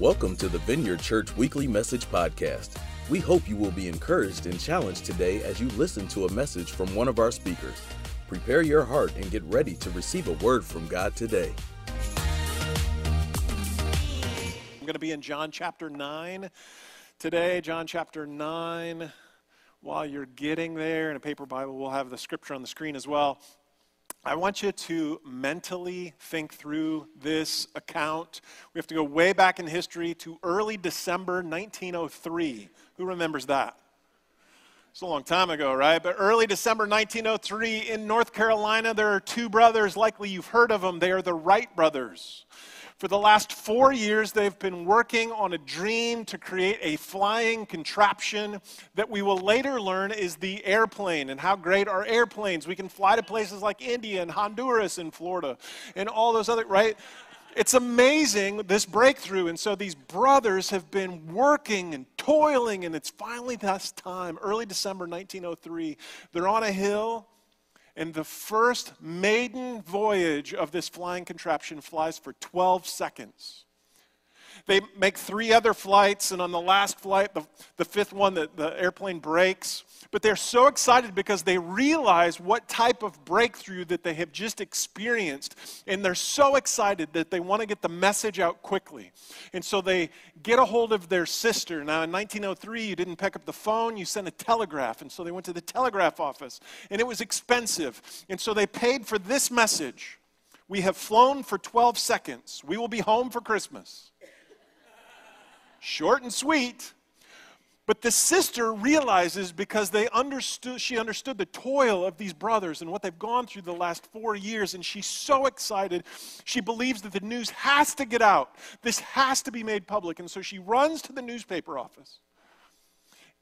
Welcome to the Vineyard Church Weekly Message Podcast. We hope you will be encouraged and challenged today as you listen to a message from one of our speakers. Prepare your heart and get ready to receive a word from God today. I'm going to be in John chapter 9 today. John chapter 9. While you're getting there in a paper Bible, we'll have the scripture on the screen as well. I want you to mentally think through this account. We have to go way back in history to early December 1903. Who remembers that? It's a long time ago, right? But early December 1903 in North Carolina, there are two brothers. Likely you've heard of them. They are the Wright brothers. For the last four years, they've been working on a dream to create a flying contraption that we will later learn is the airplane. And how great are airplanes? We can fly to places like India and Honduras and Florida and all those other, right? It's amazing, this breakthrough. And so these brothers have been working and toiling, and it's finally this time, early December 1903. They're on a hill and the first maiden voyage of this flying contraption flies for 12 seconds. They make three other flights, and on the last flight, the, the fifth one, the, the airplane breaks. But they're so excited because they realize what type of breakthrough that they have just experienced. And they're so excited that they want to get the message out quickly. And so they get a hold of their sister. Now, in 1903, you didn't pick up the phone, you sent a telegraph. And so they went to the telegraph office, and it was expensive. And so they paid for this message We have flown for 12 seconds. We will be home for Christmas. Short and sweet. But the sister realizes because they understood, she understood the toil of these brothers and what they've gone through the last four years, and she's so excited. She believes that the news has to get out. This has to be made public. And so she runs to the newspaper office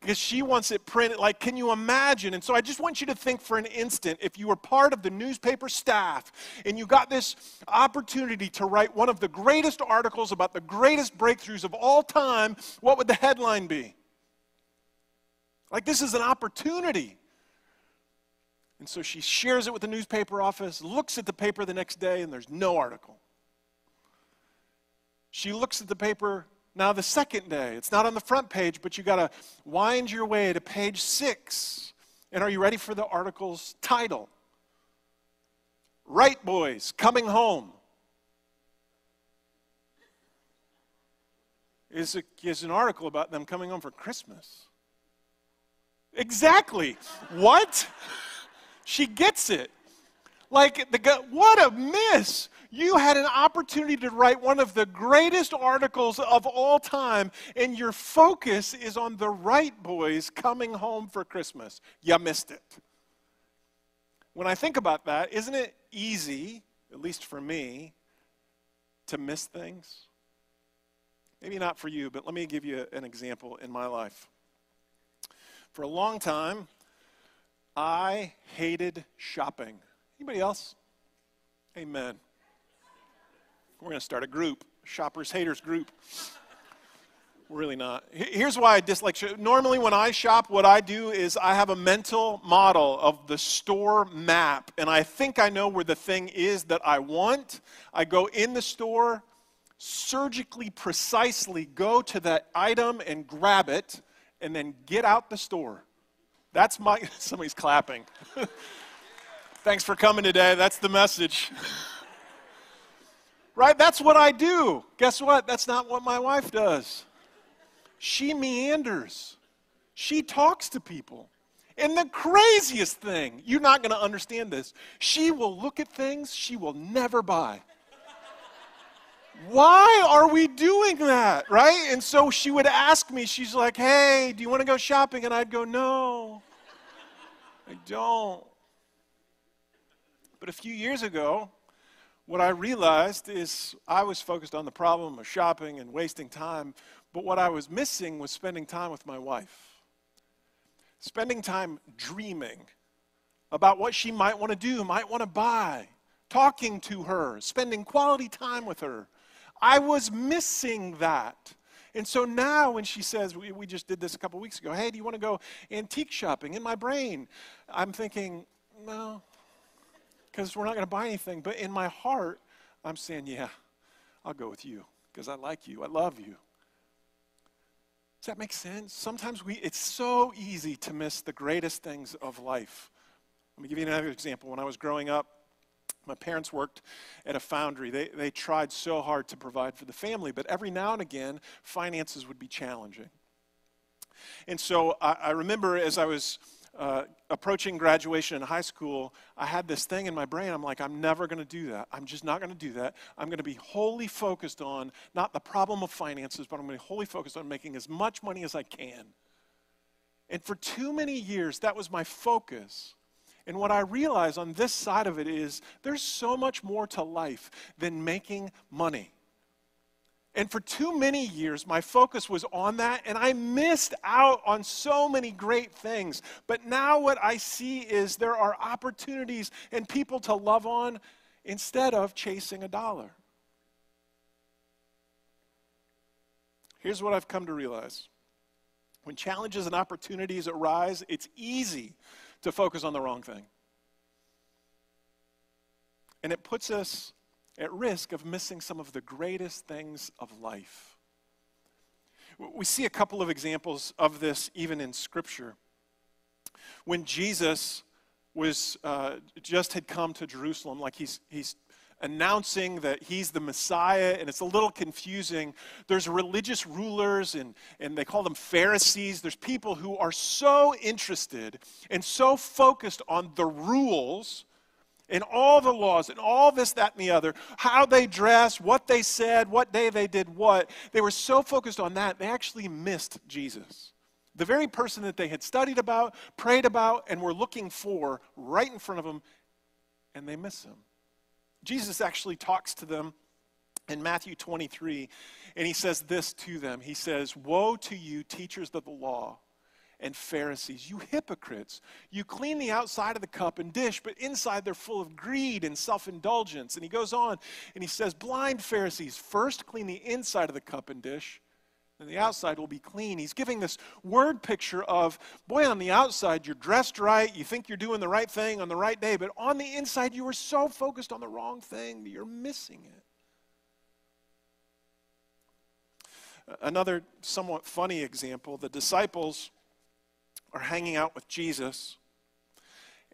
because she wants it printed. Like, can you imagine? And so I just want you to think for an instant if you were part of the newspaper staff and you got this opportunity to write one of the greatest articles about the greatest breakthroughs of all time, what would the headline be? Like, this is an opportunity. And so she shares it with the newspaper office, looks at the paper the next day, and there's no article. She looks at the paper now the second day. It's not on the front page, but you got to wind your way to page six. And are you ready for the article's title? Wright Boys Coming Home. Is, is an article about them coming home for Christmas. Exactly. What? She gets it. Like, the, what a miss. You had an opportunity to write one of the greatest articles of all time, and your focus is on the Wright boys coming home for Christmas. You missed it. When I think about that, isn't it easy, at least for me, to miss things? Maybe not for you, but let me give you an example in my life. For a long time, I hated shopping. Anybody else? Amen. We're going to start a group, shoppers haters group. really not. Here's why I dislike shopping. Normally, when I shop, what I do is I have a mental model of the store map, and I think I know where the thing is that I want. I go in the store, surgically, precisely go to that item and grab it and then get out the store. That's my, somebody's clapping. Thanks for coming today. That's the message. right? That's what I do. Guess what? That's not what my wife does. She meanders, she talks to people. And the craziest thing, you're not going to understand this, she will look at things she will never buy. Why are we doing that? Right? And so she would ask me, she's like, hey, do you want to go shopping? And I'd go, no, I don't. But a few years ago, what I realized is I was focused on the problem of shopping and wasting time, but what I was missing was spending time with my wife. Spending time dreaming about what she might want to do, might want to buy, talking to her, spending quality time with her. I was missing that. And so now, when she says, we, we just did this a couple weeks ago, hey, do you want to go antique shopping? In my brain, I'm thinking, no, because we're not going to buy anything. But in my heart, I'm saying, yeah, I'll go with you because I like you. I love you. Does that make sense? Sometimes we, it's so easy to miss the greatest things of life. Let me give you another example. When I was growing up, my parents worked at a foundry. They, they tried so hard to provide for the family, but every now and again, finances would be challenging. And so I, I remember as I was uh, approaching graduation in high school, I had this thing in my brain. I'm like, I'm never going to do that. I'm just not going to do that. I'm going to be wholly focused on not the problem of finances, but I'm going to be wholly focused on making as much money as I can. And for too many years, that was my focus. And what I realize on this side of it is there's so much more to life than making money. And for too many years, my focus was on that, and I missed out on so many great things. But now, what I see is there are opportunities and people to love on instead of chasing a dollar. Here's what I've come to realize when challenges and opportunities arise, it's easy to focus on the wrong thing. And it puts us at risk of missing some of the greatest things of life. We see a couple of examples of this even in Scripture. When Jesus was uh, just had come to Jerusalem, like he's, he's announcing that he's the Messiah, and it's a little confusing. There's religious rulers, and, and they call them Pharisees. There's people who are so interested and so focused on the rules and all the laws and all this, that, and the other, how they dressed, what they said, what day they did what. They were so focused on that, they actually missed Jesus. The very person that they had studied about, prayed about, and were looking for right in front of them, and they miss him. Jesus actually talks to them in Matthew 23, and he says this to them He says, Woe to you, teachers of the law and Pharisees, you hypocrites! You clean the outside of the cup and dish, but inside they're full of greed and self indulgence. And he goes on and he says, Blind Pharisees, first clean the inside of the cup and dish, and the outside will be clean. He's giving this word picture of, boy, on the outside, you're dressed right, you think you're doing the right thing on the right day, but on the inside, you are so focused on the wrong thing that you're missing it. Another somewhat funny example the disciples are hanging out with Jesus,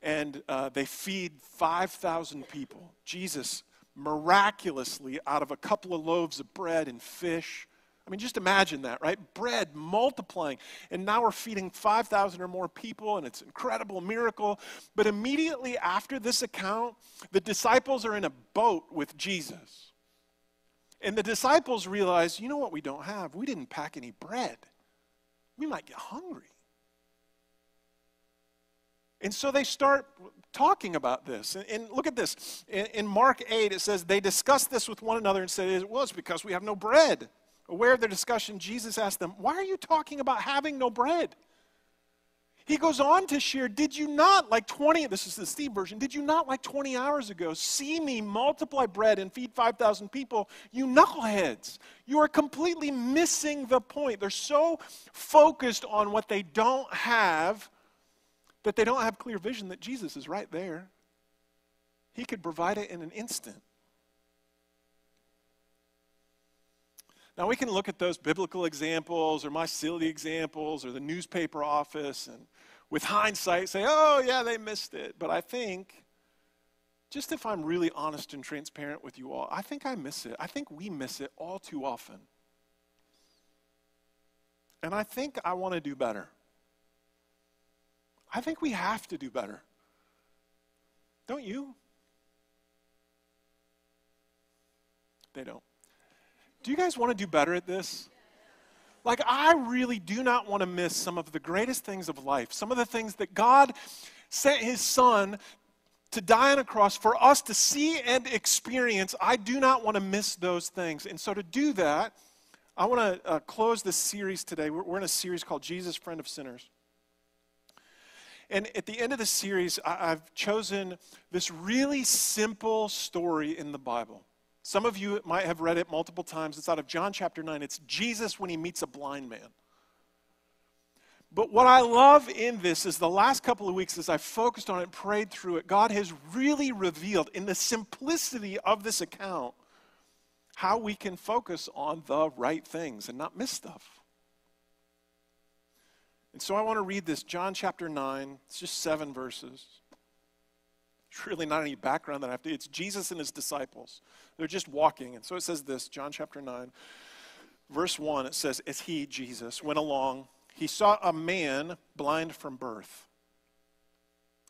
and uh, they feed 5,000 people. Jesus miraculously, out of a couple of loaves of bread and fish, I mean, just imagine that, right? Bread multiplying. And now we're feeding 5,000 or more people, and it's an incredible miracle. But immediately after this account, the disciples are in a boat with Jesus. And the disciples realize, you know what we don't have? We didn't pack any bread. We might get hungry. And so they start talking about this. And, and look at this. In, in, Mark 8, it says, They discussed this with one another and said, Well, it's because we have no bread. Aware of their discussion, Jesus asked them, Why are you talking about having no bread? He goes on to share, Did you not, like 20, this is the Steve version, did you not, like 20 hours ago, see me multiply bread and feed 5,000 people? You knuckleheads. You are completely missing the point. They're so focused on what they don't have that they don't have clear vision that Jesus is right there. He could provide it in an instant. Now, we can look at those biblical examples or my silly examples or the newspaper office and with hindsight say, oh, yeah, they missed it. But I think, just if I'm really honest and transparent with you all, I think I miss it. I think we miss it all too often. And I think I want to do better. I think we have to do better. Don't you? They don't. Do you guys want to do better at this? Like, I really do not want to miss some of the greatest things of life, some of the things that God sent His Son to die on a cross for us to see and experience. I do not want to miss those things. And so, to do that, I want to uh, close this series today. We're, we're in a series called Jesus, Friend of Sinners. And at the end of the series, I've chosen this really simple story in the Bible. Some of you might have read it multiple times. It's out of John chapter 9. It's Jesus when he meets a blind man. But what I love in this is the last couple of weeks, as I focused on it, and prayed through it, God has really revealed in the simplicity of this account how we can focus on the right things and not miss stuff. And so I want to read this, John chapter 9. It's just seven verses. Really not any background that I have to. It's Jesus and his disciples. They're just walking. And so it says this, John chapter 9, verse 1. It says, As he, Jesus, went along, he saw a man blind from birth.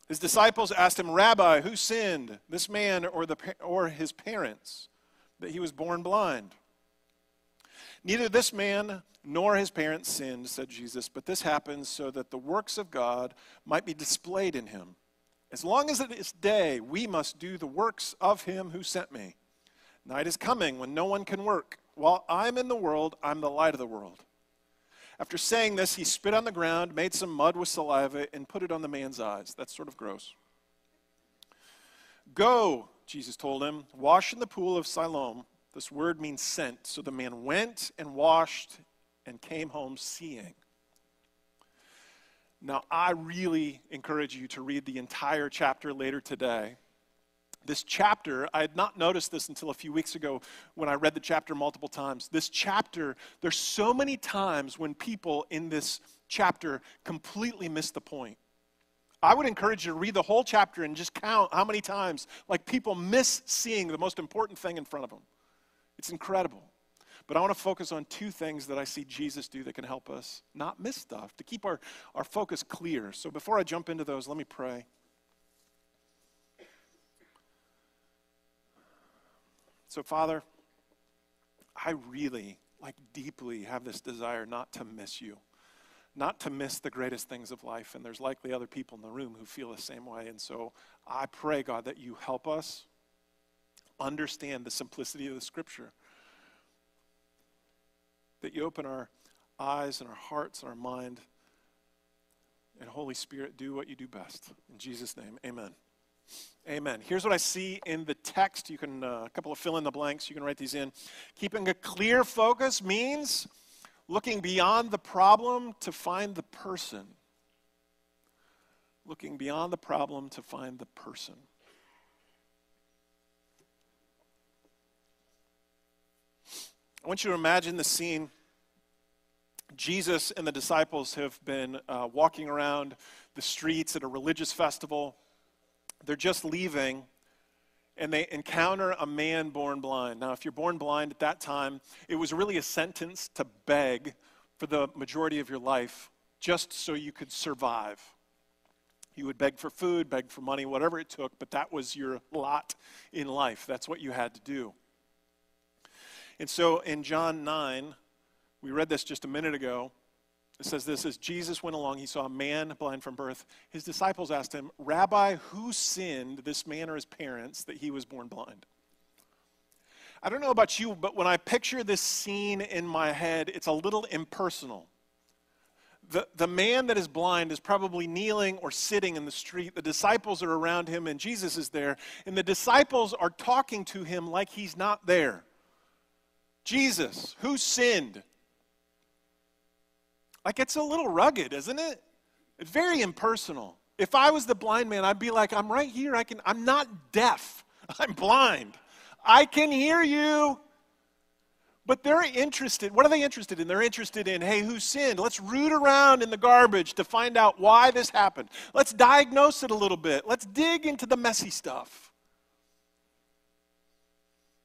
His disciples asked him, Rabbi, who sinned, this man or, the, or his parents, that he was born blind? Neither this man nor his parents sinned, said Jesus, but this happens so that the works of God might be displayed in him. As long as it is day, we must do the works of him who sent me. Night is coming when no one can work. While I'm in the world, I'm the light of the world. After saying this, he spit on the ground, made some mud with saliva, and put it on the man's eyes. That's sort of gross. Go, Jesus told him, wash in the pool of Siloam. This word means sent. So the man went and washed and came home seeing. Now, I really encourage you to read the entire chapter later today. This chapter, I had not noticed this until a few weeks ago when I read the chapter multiple times. This chapter, there's so many times when people in this chapter completely miss the point. I would encourage you to read the whole chapter and just count how many times like people miss seeing the most important thing in front of them. It's incredible. But I want to focus on two things that I see Jesus do that can help us not miss stuff, to keep our, our focus clear. So before I jump into those, let me pray. So, Father, I really, like, deeply have this desire not to miss you, not to miss the greatest things of life. And there's likely other people in the room who feel the same way. And so I pray, God, that you help us understand the simplicity of the scripture that you open our eyes and our hearts and our mind. And Holy Spirit, do what you do best. In Jesus' name, amen. Amen. Here's what I see in the text. You can, uh, a couple of fill in the blanks, you can write these in. Keeping a clear focus means looking beyond the problem to find the person. Looking beyond the problem to find the person. I want you to imagine the scene. Jesus and the disciples have been uh, walking around the streets at a religious festival. They're just leaving, and they encounter a man born blind. Now, if you're born blind at that time, it was really a sentence to beg for the majority of your life just so you could survive. You would beg for food, beg for money, whatever it took, but that was your lot in life. That's what you had to do. And so in John 9, we read this just a minute ago. It says this as Jesus went along, he saw a man blind from birth. His disciples asked him, Rabbi, who sinned, this man or his parents, that he was born blind? I don't know about you, but when I picture this scene in my head, it's a little impersonal. The, the man that is blind is probably kneeling or sitting in the street. The disciples are around him, and Jesus is there. And the disciples are talking to him like he's not there. Jesus, who sinned? Like it's a little rugged, isn't it? It's very impersonal. If I was the blind man, I'd be like, I'm right here. I can I'm not deaf. I'm blind. I can hear you. But they're interested. What are they interested in? They're interested in, hey, who sinned? Let's root around in the garbage to find out why this happened. Let's diagnose it a little bit. Let's dig into the messy stuff.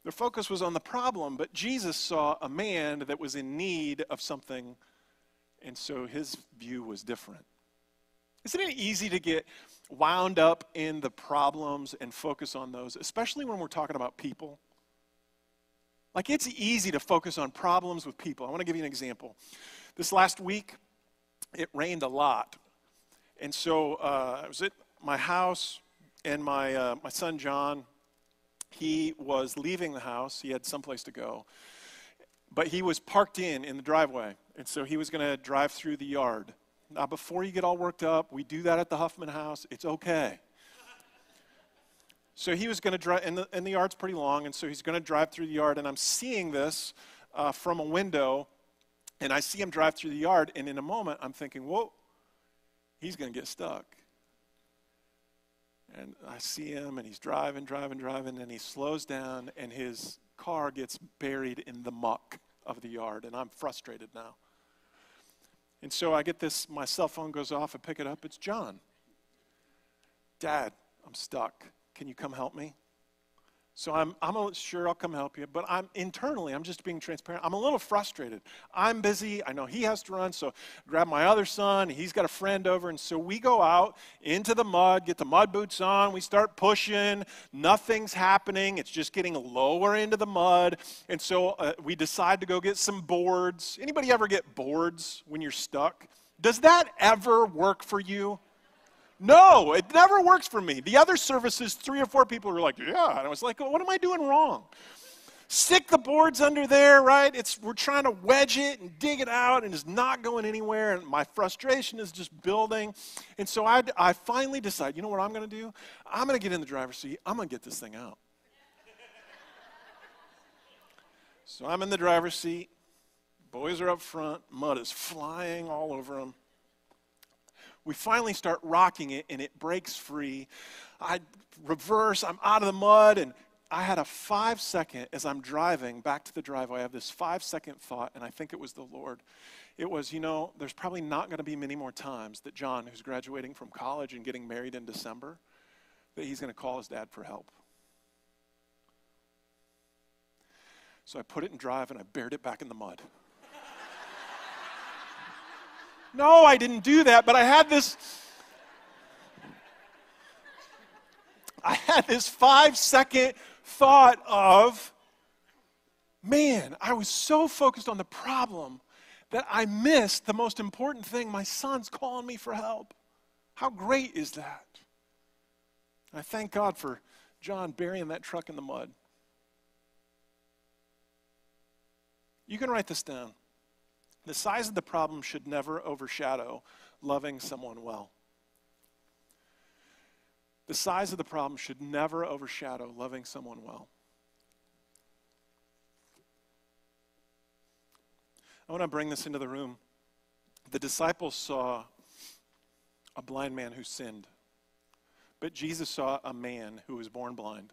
Their focus was on the problem, but Jesus saw a man that was in need of something, and so his view was different. Isn't it easy to get wound up in the problems and focus on those, especially when we're talking about people? Like, it's easy to focus on problems with people. I want to give you an example. This last week, it rained a lot. And so uh, I was at my house, and my, uh, my son John, he was leaving the house. He had someplace to go. But he was parked in in the driveway. And so he was going to drive through the yard. Now, before you get all worked up, we do that at the Huffman house. It's okay. So he was going to drive, and the, and the yard's pretty long, and so he's going to drive through the yard. And I'm seeing this uh, from a window, and I see him drive through the yard, and in a moment, I'm thinking, whoa, he's going to get stuck. And I see him, and he's driving, driving, driving, and he slows down, and his car gets buried in the muck of the yard, and I'm frustrated now. And so I get this, my cell phone goes off, I pick it up, it's John. Dad, I'm stuck. Can you come help me? So I'm, I'm a, sure I'll come help you, but I'm internally, I'm just being transparent. I'm a little frustrated. I'm busy. I know he has to run, so grab my other son. He's got a friend over, and so we go out into the mud, get the mud boots on. We start pushing. Nothing's happening. It's just getting lower into the mud, and so uh, we decide to go get some boards. Anybody ever get boards when you're stuck? Does that ever work for you? No, it never works for me. The other services, three or four people were like, yeah. And I was like, what am I doing wrong? Stick the boards under there, right? It's, we're trying to wedge it and dig it out, and it's not going anywhere. And my frustration is just building. And so I, I finally decide, you know what I'm going to do? I'm going to get in the driver's seat. I'm going to get this thing out. so I'm in the driver's seat. Boys are up front. Mud is flying all over them. We finally start rocking it and it breaks free. I reverse, I'm out of the mud, and I had a five second, as I'm driving back to the driveway, I have this five second thought, and I think it was the Lord. It was, you know, there's probably not going to be many more times that John, who's graduating from college and getting married in December, that he's going to call his dad for help. So I put it in drive and I buried it back in the mud. No, I didn't do that, but I had this. I had this five second thought of, man, I was so focused on the problem that I missed the most important thing. My son's calling me for help. How great is that? I thank God for John burying that truck in the mud. You can write this down. The size of the problem should never overshadow loving someone well. The size of the problem should never overshadow loving someone well. I want to bring this into the room. The disciples saw a blind man who sinned, but Jesus saw a man who was born blind.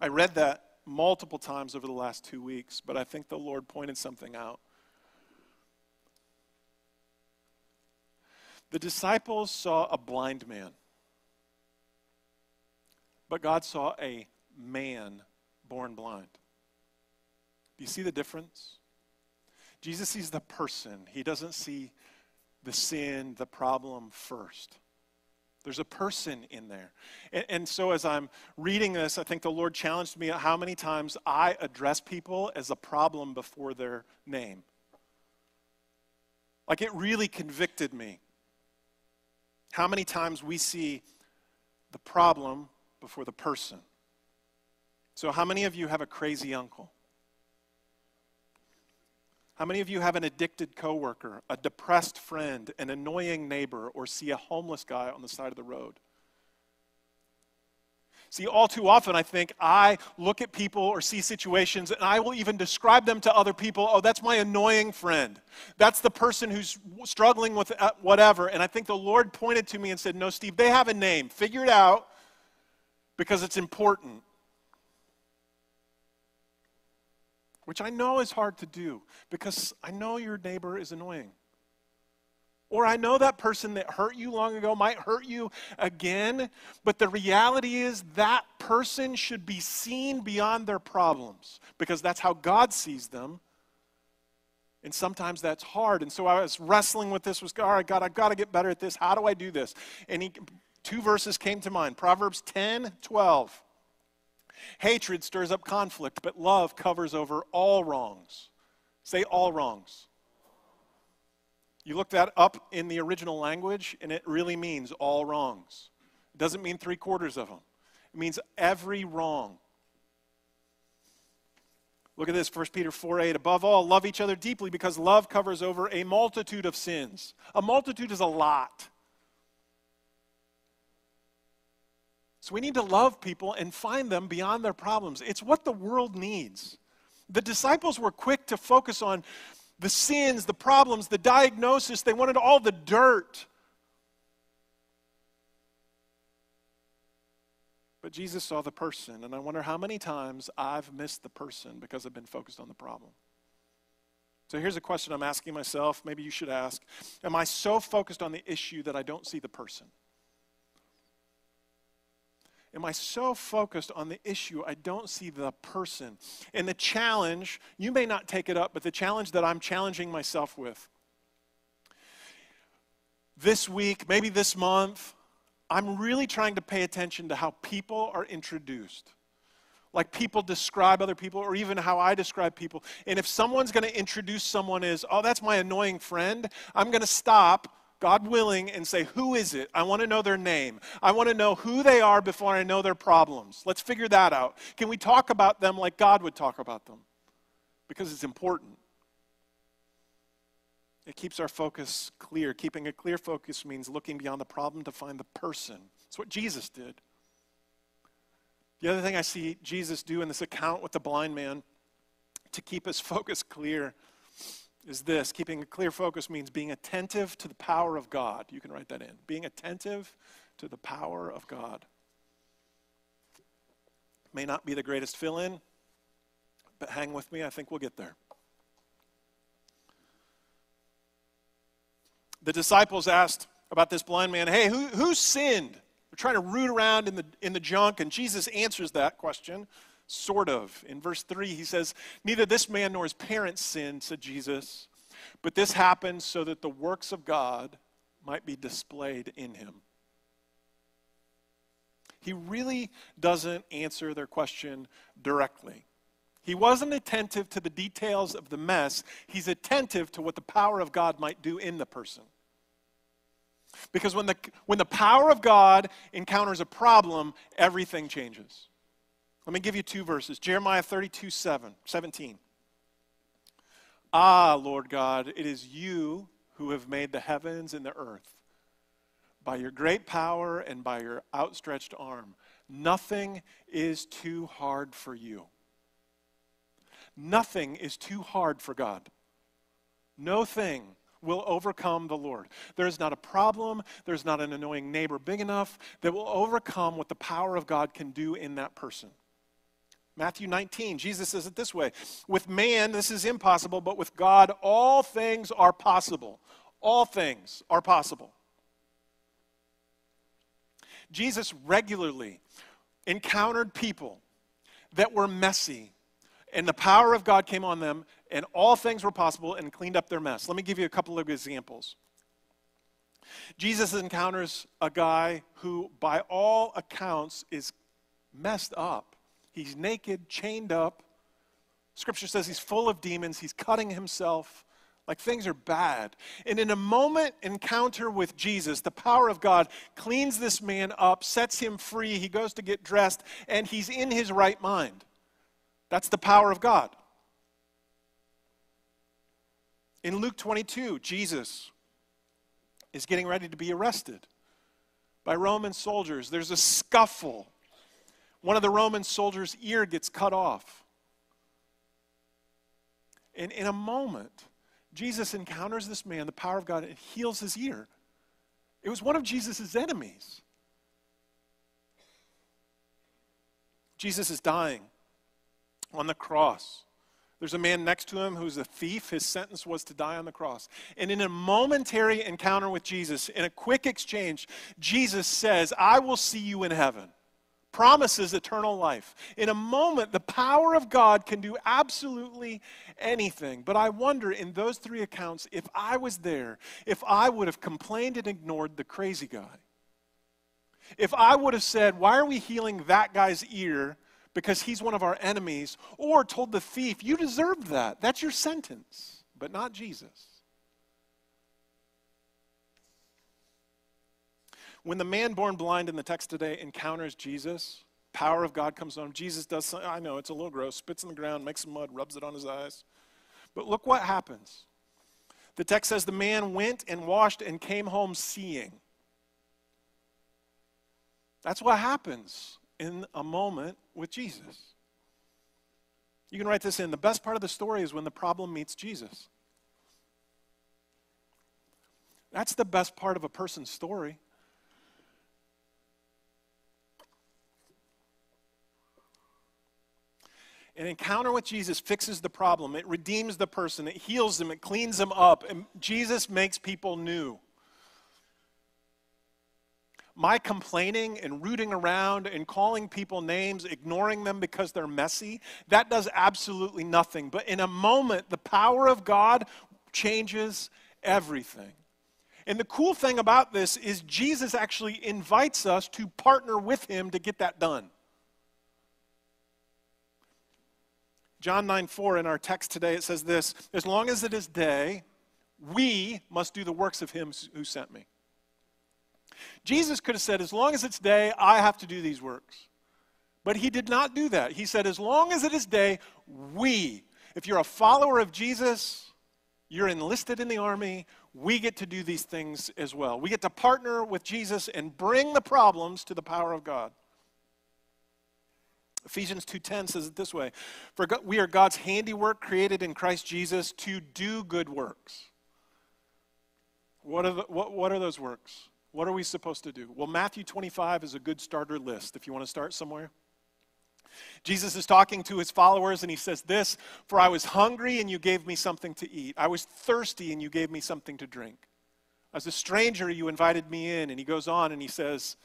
I read that multiple times over the last two weeks, but I think the Lord pointed something out. The disciples saw a blind man, but God saw a man born blind. Do you see the difference? Jesus sees the person, he doesn't see the sin, the problem first. There's a person in there. And, and, so as I'm reading this, I think the Lord challenged me how many times I address people as a problem before their name. Like it really convicted me. How many times we see the problem before the person. So, how many of you have a crazy uncle? How many of you have an addicted coworker, a depressed friend, an annoying neighbor, or see a homeless guy on the side of the road? See, all too often, I think I look at people or see situations and I will even describe them to other people. Oh, that's my annoying friend. That's the person who's struggling with uh, whatever. And I think the Lord pointed to me and said, No, Steve, they have a name. Figure it out because it's important. Which I know is hard to do because I know your neighbor is annoying. Or I know that person that hurt you long ago might hurt you again, but the reality is that person should be seen beyond their problems because that's how God sees them. And sometimes that's hard. And so I was wrestling with this was all right, God, I've got to get better at this. How do I do this? And he, two verses came to mind Proverbs 10 12. Hatred stirs up conflict, but love covers over all wrongs. Say all wrongs. You look that up in the original language, and it really means all wrongs. It doesn't mean three quarters of them, it means every wrong. Look at this, 1 Peter 4 8. Above all, love each other deeply because love covers over a multitude of sins. A multitude is a lot. So we need to love people and find them beyond their problems. It's what the world needs. The disciples were quick to focus on the sins, the problems, the diagnosis. They wanted all the dirt. But Jesus saw the person, and I wonder how many times I've missed the person because I've been focused on the problem. So here's a question I'm asking myself. Maybe you should ask Am I so focused on the issue that I don't see the person? Am I so focused on the issue I don't see the person? And the challenge, you may not take it up, but the challenge that I'm challenging myself with this week, maybe this month, I'm really trying to pay attention to how people are introduced. Like people describe other people, or even how I describe people. And if someone's going to introduce someone as, oh, that's my annoying friend, I'm going to stop God willing, and say, Who is it? I want to know their name. I want to know who they are before I know their problems. Let's figure that out. Can we talk about them like God would talk about them? Because it's important. It keeps our focus clear. Keeping a clear focus means looking beyond the problem to find the person. That's what Jesus did. The other thing I see Jesus do in this account with the blind man to keep his focus clear is this keeping a clear focus means being attentive to the power of God. You can write that in. Being attentive to the power of God. May not be the greatest fill in, but hang with me. I think we'll get there. The disciples asked about this blind man, hey, who, who sinned? They're trying to root around in the, in the junk, and Jesus answers that question Sort of. In verse 3, he says, Neither this man nor his parents sinned, said Jesus, but this happened so that the works of God might be displayed in him. He really doesn't answer their question directly. He wasn't attentive to the details of the mess, he's attentive to what the power of God might do in the person. Because when the, when the power of God encounters a problem, everything changes. Let me give you two verses Jeremiah 32 7, 17. Ah, Lord God, it is you who have made the heavens and the earth. By your great power and by your outstretched arm, nothing is too hard for you. Nothing is too hard for God. No thing will overcome the Lord. There is not a problem, there's not an annoying neighbor big enough that will overcome what the power of God can do in that person. Matthew 19, Jesus says it this way With man, this is impossible, but with God, all things are possible. All things are possible. Jesus regularly encountered people that were messy, and the power of God came on them, and all things were possible and cleaned up their mess. Let me give you a couple of examples. Jesus encounters a guy who, by all accounts, is messed up. He's naked, chained up. Scripture says he's full of demons. He's cutting himself. Like things are bad. And in a moment encounter with Jesus, the power of God cleans this man up, sets him free. He goes to get dressed, and he's in his right mind. That's the power of God. In Luke 22, Jesus is getting ready to be arrested by Roman soldiers. There's a scuffle one of the Roman soldiers' ear gets cut off. And in a moment, Jesus encounters this man, the power of God, and heals his ear. It was one of Jesus' enemies. Jesus is dying on the cross. There's a man next to him who's a thief. His sentence was to die on the cross. And in a momentary encounter with Jesus, in a quick exchange, Jesus says, I will see you in heaven promises eternal life. In a moment, the power of God can do absolutely anything. But I wonder in those three accounts, if I was there, if I would have complained and ignored the crazy guy. If I would have said, Why are we healing that guy's ear? Because he's one of our enemies, or told the thief, You deserved that. That's your sentence, but not Jesus. When the man born blind in the text today encounters Jesus, power of God comes on him. Jesus does something, I know it's a little gross, spits in the ground, makes some mud, rubs it on his eyes. But look what happens. The text says the man went and washed and came home seeing. That's what happens in a moment with Jesus. You can write this in. The best part of the story is when the problem meets Jesus. That's the best part of a person's story. An encounter with Jesus fixes the problem, it redeems the person, it heals them, it cleans them up, and Jesus makes people new. My complaining and rooting around and calling people names, ignoring them because they're messy, that does absolutely nothing. But in a moment, the power of God changes everything. And the cool thing about this is Jesus actually invites us to partner with him to get that done. John 9 4 in our text today, it says this As long as it is day, we must do the works of him who sent me. Jesus could have said, As long as it's day, I have to do these works. But he did not do that. He said, As long as it is day, we. If you're a follower of Jesus, you're enlisted in the army, we get to do these things as well. We get to partner with Jesus and bring the problems to the power of God. Ephesians 2:10 says it this way, "For we are God's handiwork created in Christ Jesus to do good works." What are, the, what, what are those works? What are we supposed to do? Well, Matthew 25 is a good starter list if you want to start somewhere. Jesus is talking to his followers and he says this, "For I was hungry and you gave me something to eat. I was thirsty and you gave me something to drink. As a stranger you invited me in." And he goes on and he says,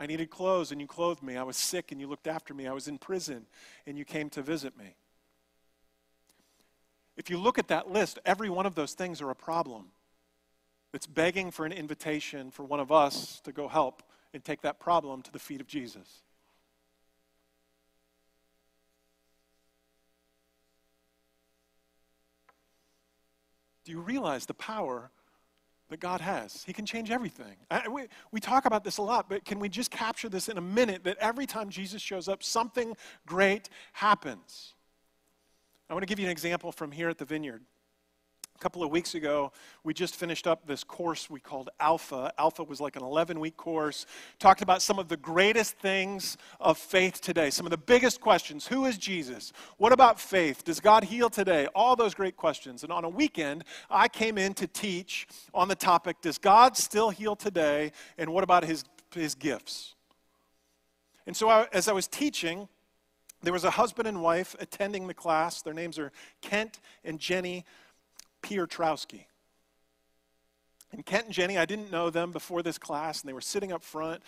I needed clothes and you clothed me. I was sick and you looked after me. I was in prison and you came to visit me. If you look at that list, every one of those things are a problem. It's begging for an invitation for one of us to go help and take that problem to the feet of Jesus. Do you realize the power that God has. He can change everything. I, we, we talk about this a lot, but can we just capture this in a minute that every time Jesus shows up, something great happens? I want to give you an example from here at the vineyard. A couple of weeks ago, we just finished up this course we called Alpha. Alpha was like an 11 week course, talked about some of the greatest things of faith today, some of the biggest questions. Who is Jesus? What about faith? Does God heal today? All those great questions. And on a weekend, I came in to teach on the topic Does God still heal today? And what about his, his gifts? And so, I, as I was teaching, there was a husband and wife attending the class. Their names are Kent and Jenny Piotrowski. And Kent and Jenny, I didn't know them before this class, and they were sitting up front.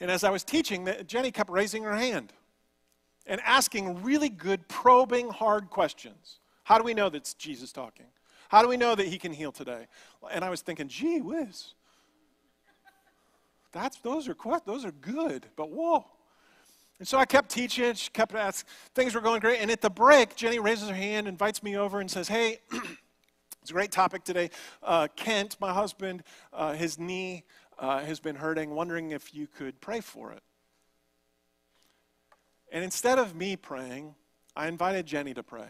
And as I was teaching, Jenny kept raising her hand and asking really good, probing, hard questions. How do we know that's Jesus talking? How do we know that he can heal today? And I was thinking, gee whiz. That's, those, are, those are good, but whoa. And so I kept teaching, she kept asking, things were going great. And at the break, Jenny raises her hand, invites me over, and says, hey, It's a great topic today. Uh, Kent, my husband, uh, his knee uh, has been hurting, wondering if you could pray for it. And instead of me praying, I invited Jenny to pray.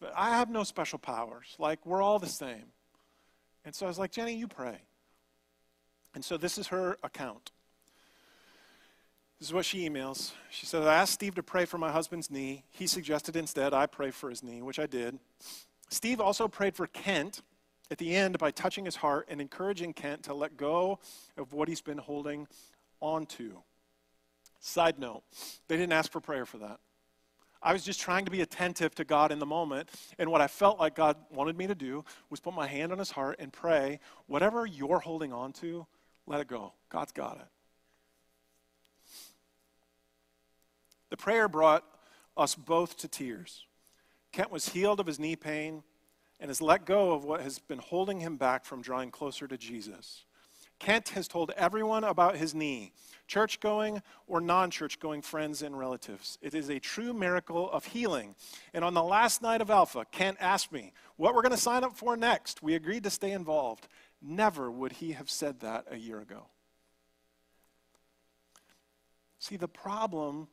But I have no special powers. Like, we're all the same. And so I was like, Jenny, you pray. And so this is her account. This is what she emails. She says, I asked Steve to pray for my husband's knee. He suggested instead I pray for his knee, which I did. Steve also prayed for Kent at the end by touching his heart and encouraging Kent to let go of what he's been holding on to. Side note, they didn't ask for prayer for that. I was just trying to be attentive to God in the moment. And what I felt like God wanted me to do was put my hand on his heart and pray, whatever you're holding on to, let it go. God's got it. The prayer brought us both to tears. Kent was healed of his knee pain and has let go of what has been holding him back from drawing closer to Jesus. Kent has told everyone about his knee, church going or non church going friends and relatives. It is a true miracle of healing. And on the last night of Alpha, Kent asked me what we're going to sign up for next. We agreed to stay involved. Never would he have said that a year ago. See, the problem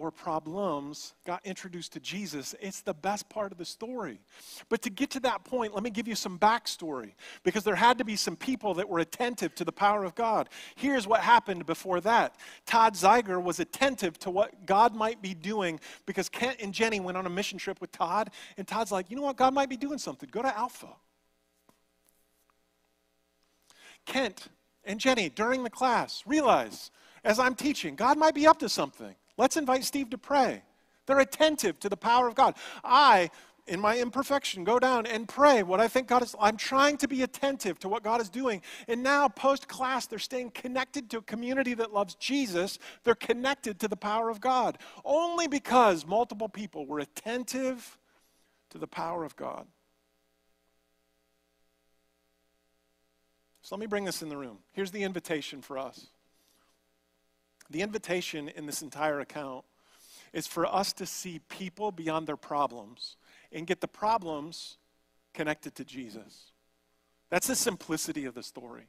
or problems got introduced to Jesus. It's the best part of the story. But to get to that point, let me give you some backstory because there had to be some people that were attentive to the power of God. Here's what happened before that Todd Zeiger was attentive to what God might be doing because Kent and Jenny went on a mission trip with Todd, and Todd's like, you know what? God might be doing something. Go to Alpha. Kent and Jenny, during the class, realize as I'm teaching, God might be up to something. Let's invite Steve to pray. They're attentive to the power of God. I, in my imperfection, go down and pray what I think God is. I'm trying to be attentive to what God is doing. And now, post class, they're staying connected to a community that loves Jesus. They're connected to the power of God only because multiple people were attentive to the power of God. So let me bring this in the room. Here's the invitation for us. The invitation in this entire account is for us to see people beyond their problems and get the problems connected to Jesus. That's the simplicity of the story.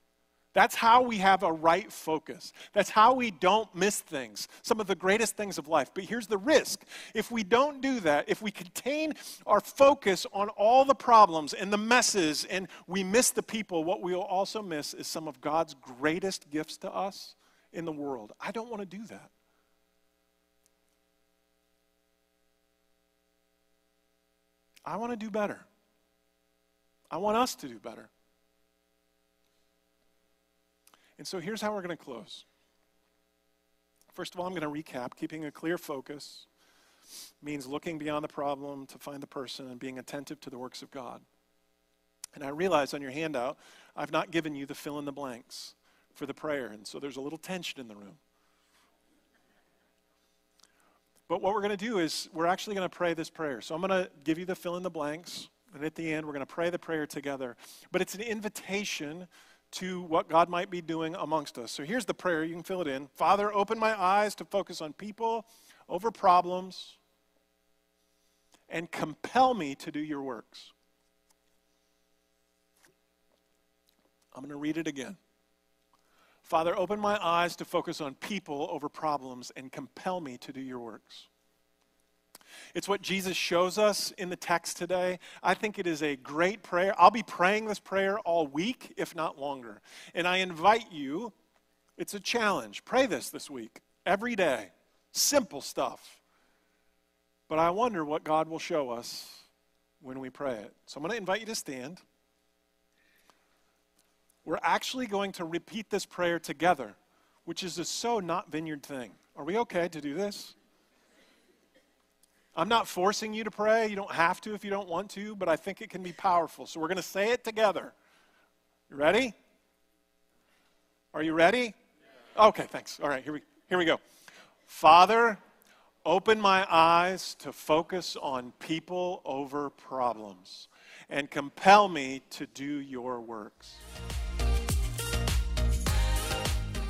That's how we have a right focus. That's how we don't miss things, some of the greatest things of life. But here's the risk. If we don't do that, if we contain our focus on all the problems and the messes and we miss the people, what we'll also miss is some of God's greatest gifts to us in the world. I don't want to do that. I want to do better. I want us to do better. And so here's how we're going to close. First of all, I'm going to recap. Keeping a clear focus means looking beyond the problem to find the person and being attentive to the works of God. And I realize on your handout, I've not given you the fill in the blanks for the prayer. And so there's a little tension in the room. But what we're going to do is we're actually going to pray this prayer. So I'm going to give you the fill in the blanks. And at the end, we're going to pray the prayer together. But it's an invitation to what God might be doing amongst us. So here's the prayer. You can fill it in. Father, open my eyes to focus on people over problems and compel me to do your works. I'm going to read it again. Father, open my eyes to focus on people over problems and compel me to do your works. It's what Jesus shows us in the text today. I think it is a great prayer. I'll be praying this prayer all week, if not longer. And I invite you, it's a challenge. Pray this this week, every day. Simple stuff. But I wonder what God will show us when we pray it. So I'm going to invite you to stand we're actually going to repeat this prayer together, which is a so not vineyard thing. Are we okay to do this? I'm not forcing you to pray. You don't have to if you don't want to, but I think it can be powerful. So we're going to say it together. You ready? Are you ready? Okay, thanks. All right, here we, here we go. Father, open my eyes to focus on people over problems and compel me to do your works.